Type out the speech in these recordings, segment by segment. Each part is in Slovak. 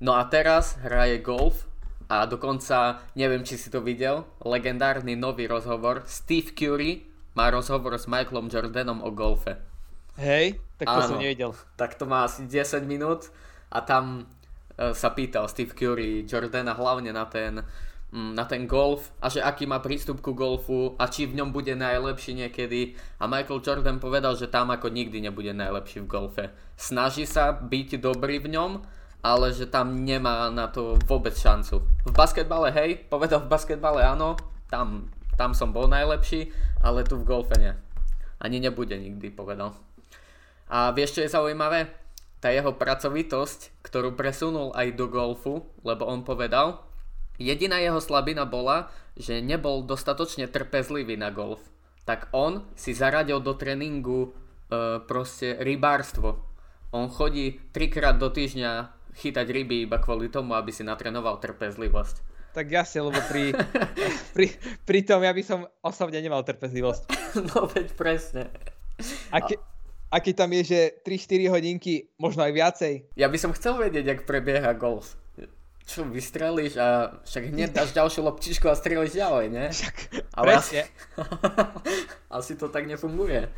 No a teraz hraje golf a dokonca, neviem či si to videl, legendárny nový rozhovor. Steve Curry má rozhovor s Michaelom Jordanom o golfe. Hej, tak to Áno, som nevidel. Tak to má asi 10 minút a tam uh, sa pýtal Steve Curry Jordana hlavne na ten Mm, na ten golf a že aký má prístup ku golfu a či v ňom bude najlepší niekedy. A Michael Jordan povedal, že tam ako nikdy nebude najlepší v golfe. Snaží sa byť dobrý v ňom, ale že tam nemá na to vôbec šancu. V basketbale, hej, povedal v basketbale áno, tam, tam som bol najlepší, ale tu v golfe nie. Ani nebude nikdy, povedal. A vieš, čo je zaujímavé? Tá jeho pracovitosť, ktorú presunul aj do golfu, lebo on povedal, Jediná jeho slabina bola, že nebol dostatočne trpezlivý na golf. Tak on si zaradil do tréningu e, proste rybárstvo. On chodí trikrát do týždňa chytať ryby iba kvôli tomu, aby si natrénoval trpezlivosť. Tak jasne, lebo pri, pri, pri tom ja by som osobne nemal trpezlivosť. No veď presne. A, ke, a keď tam je, že 3-4 hodinky, možno aj viacej. Ja by som chcel vedieť, jak prebieha golf čo vystrelíš a však hneď dáš ďalšiu loptičku a strelíš ďalej, ne? Však, ale presne. Asi, asi to tak nefunguje.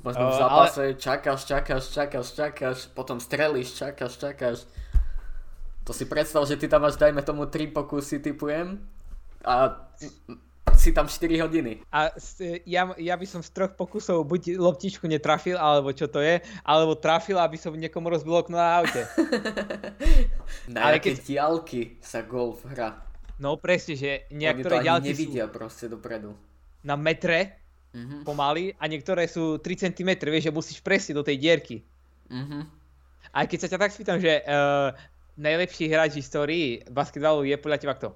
Možno v zápase ale... čakáš, čakáš, čakáš, čakáš, potom strelíš, čakáš, čakáš. To si predstav, že ty tam máš, dajme tomu, 3 pokusy typujem a si tam 4 hodiny. A ja, ja by som z troch pokusov buď loptičku netrafil, alebo čo to je, alebo trafil, aby som niekomu rozbil okno na aute. na Ale keď... diálky sa golf hrá. No presne, že niektoré diálky nevidia sú... proste dopredu. Na metre mm-hmm. pomaly a niektoré sú 3 cm, vieš, že musíš presne do tej dierky. Mm-hmm. A keď sa ťa tak spýtam, že uh, najlepší hráč v histórii basketbalu je podľa teba kto?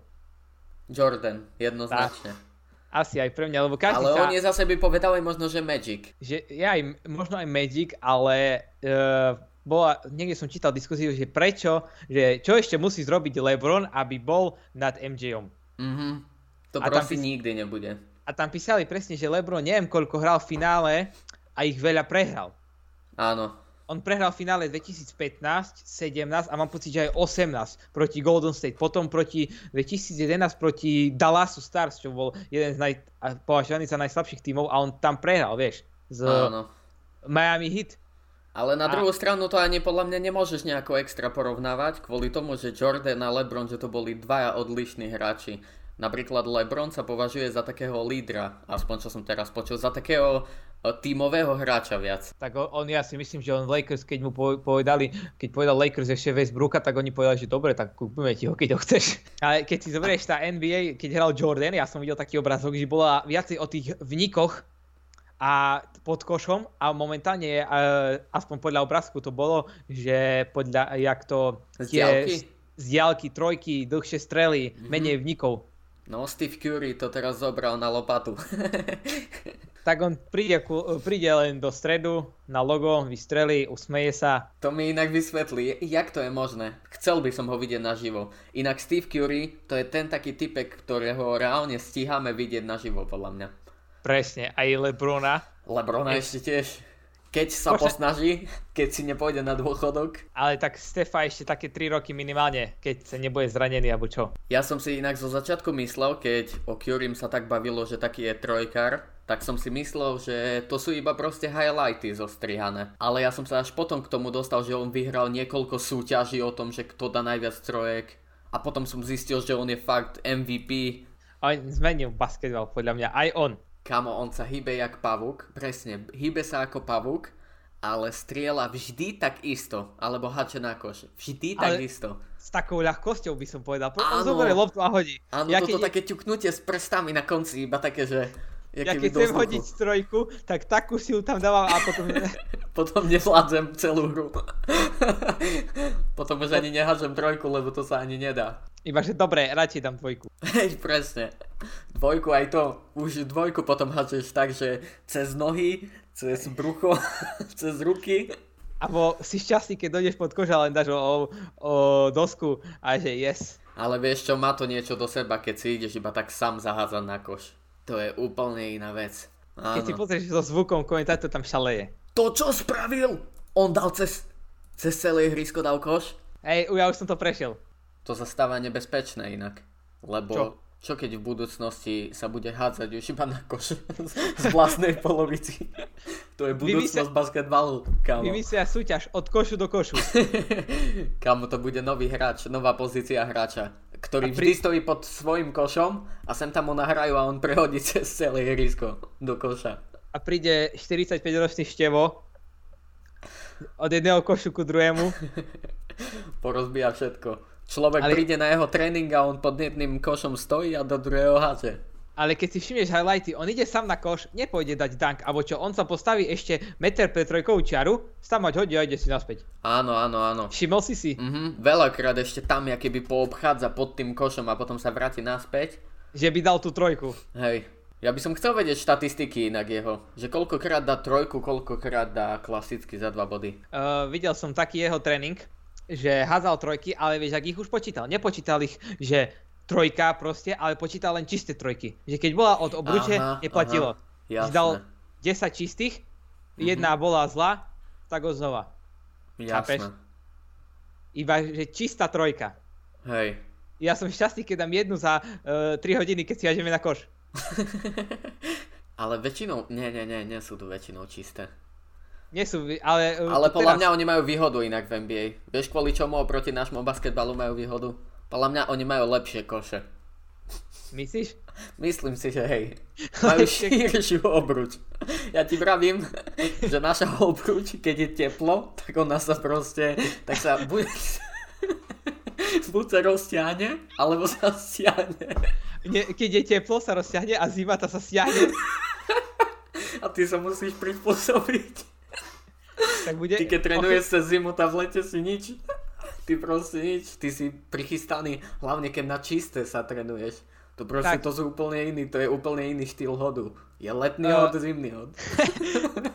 Jordan, jednoznačne. Tak. Asi aj pre mňa, lebo každý Ale sa... on je zase by povedal aj možno, že Magic. Že, ja aj, možno aj Magic, ale uh, bola, niekde som čítal diskusiu, že prečo, že čo ešte musí zrobiť LeBron, aby bol nad MJom. Mhm. To a proste pís... nikdy nebude. A tam písali presne, že LeBron neviem koľko hral v finále a ich veľa prehral. Áno on prehral v finále 2015, 17 a mám pocit, že aj 18 proti Golden State. Potom proti 2011 proti Dallasu Stars, čo bol jeden z naj, považovaných za najslabších tímov a on tam prehral, vieš, z Áno. Miami Heat. Ale na druhú a... stranu to ani podľa mňa nemôžeš nejako extra porovnávať kvôli tomu, že Jordan a LeBron, že to boli dvaja odlišní hráči. Napríklad LeBron sa považuje za takého lídra, aspoň čo som teraz počul, za takého tímového hráča viac. Tak on, ja si myslím, že on Lakers, keď mu povedali, keď povedal Lakers ešte Westbrooka, tak oni povedali, že dobre, tak kúpime ti ho, keď ho chceš. Ale keď si zoberieš tá NBA, keď hral Jordan, ja som videl taký obrazok, že bola viacej o tých vnikoch a pod košom a momentálne, aspoň podľa obrázku to bolo, že podľa, jak to... Z diálky? Z diálky, trojky, dlhšie strely, mm-hmm. menej vnikov. No, Steve Curry to teraz zobral na lopatu. tak on príde, príde len do stredu na logo, vystrelí, usmeje sa. To mi inak vysvetlí, jak to je možné. Chcel by som ho vidieť naživo. Inak Steve Curry, to je ten taký typek, ktorého reálne stíhame vidieť naživo, podľa mňa. Presne, aj Lebrona. Lebrona ešte tiež. Keď sa Bože. posnaží, keď si nepôjde na dôchodok. Ale tak Stefa ešte také 3 roky minimálne, keď sa nebude zranený, alebo čo. Ja som si inak zo začiatku myslel, keď o Curim sa tak bavilo, že taký je trojkar, tak som si myslel, že to sú iba proste highlighty zostrihané. Ale ja som sa až potom k tomu dostal, že on vyhral niekoľko súťaží o tom, že kto dá najviac trojek. A potom som zistil, že on je fakt MVP. On zmenil basketbal, podľa mňa, aj on. Kamo, on sa hýbe jak pavúk, presne, hýbe sa ako pavúk, ale striela vždy tak isto, alebo hače na koš. Vždy ale tak isto. S takou ľahkosťou by som povedal. Áno, zoberie loptu a hodí. Áno, ja toto keď... také ťuknutie s prstami na konci, iba také, že... Ja keď chcem hodiť strojku, tak takú silu tam dávam a potom... potom nevládzem celú hru. potom už ani nehážem trojku, lebo to sa ani nedá. Iba, že dobre, radšej dám dvojku. Hej, presne. Dvojku aj to. Už dvojku potom háčeš tak, že cez nohy, cez brucho, cez ruky. Abo si šťastný, keď dojdeš pod koža, len dáš o, o, o dosku a že yes. Ale vieš čo, má to niečo do seba, keď si ideš iba tak sám zaházať na koš. To je úplne iná vec. Áno. Keď si pozrieš so zvukom, komentátor tam šaleje. To čo spravil? On dal cez, cez celé hrysko dal koš? Hej, ja už som to prešiel. To sa stáva nebezpečné inak. Lebo Čo? čo, keď v budúcnosti sa bude hádzať už iba na koš z vlastnej polovici. To je budúcnosť Vymyslia- basketbalu, kámo. Vymyslia súťaž od košu do košu. Kámo, to bude nový hráč, nová pozícia hráča, ktorý A pri- vždy stojí pod svojim košom a sem tam mu nahrajú a on prehodí cez celé ihrisko do koša. A príde 45-ročný števo od jedného košu ku druhému. Porozbíja všetko. Človek Ale- príde na jeho tréning a on pod jedným košom stojí a do druhého háže. Ale keď si všimneš highlighty, on ide sám na koš, nepôjde dať dunk, alebo čo, on sa postaví ešte meter pre trojkovú čiaru, tam mať hodí a ide si naspäť. Áno, áno, áno. Všimol si si, Mhm, veľakrát ešte tam, keby poobchádza pod tým košom a potom sa vráti naspäť. že by dal tú trojku. Hej, ja by som chcel vedieť štatistiky inak jeho. Že koľkokrát dá trojku, koľkokrát dá klasicky za dva body. Uh, videl som taký jeho tréning, že házal trojky, ale vieš, ak ich už počítal. Nepočítal ich, že trojka proste, ale počítal len čisté trojky. Že keď bola od obruče, Aha, neplatilo. aha, dal 10 čistých, jedna bola zlá, tak ho znova. chápeš? Iba, že čistá trojka. Hej. Ja som šťastný, keď dám jednu za uh, 3 hodiny, keď si na koš. Ale väčšinou, nie, nie, nie, nie sú tu väčšinou čisté. Nie sú, ale... Uh, Ale podľa teraz, mňa oni majú výhodu inak v NBA. Vieš kvôli čomu oproti nášmu basketbalu majú výhodu? Podľa mňa oni majú lepšie koše. Myslíš? Myslím si, že hej. Majú širšiu obruč. Ja ti vravím, že naša obruč, keď je teplo, tak ona sa proste, tak sa buď, buď sa rozťahne, alebo sa stiahne. Nie, keď je teplo, sa rozťahne a zima, tá sa stiahne. A ty sa musíš prispôsobiť. Tak bude... Ty keď trénuješ cez zimu, tá v lete si nič. Ty proste nič. Ty si prichystaný, hlavne keď na čisté sa trénuješ. To proste, Tak. to sú úplne iný, to je úplne iný štýl hodu. Je letný Uh, hod, zimný hod.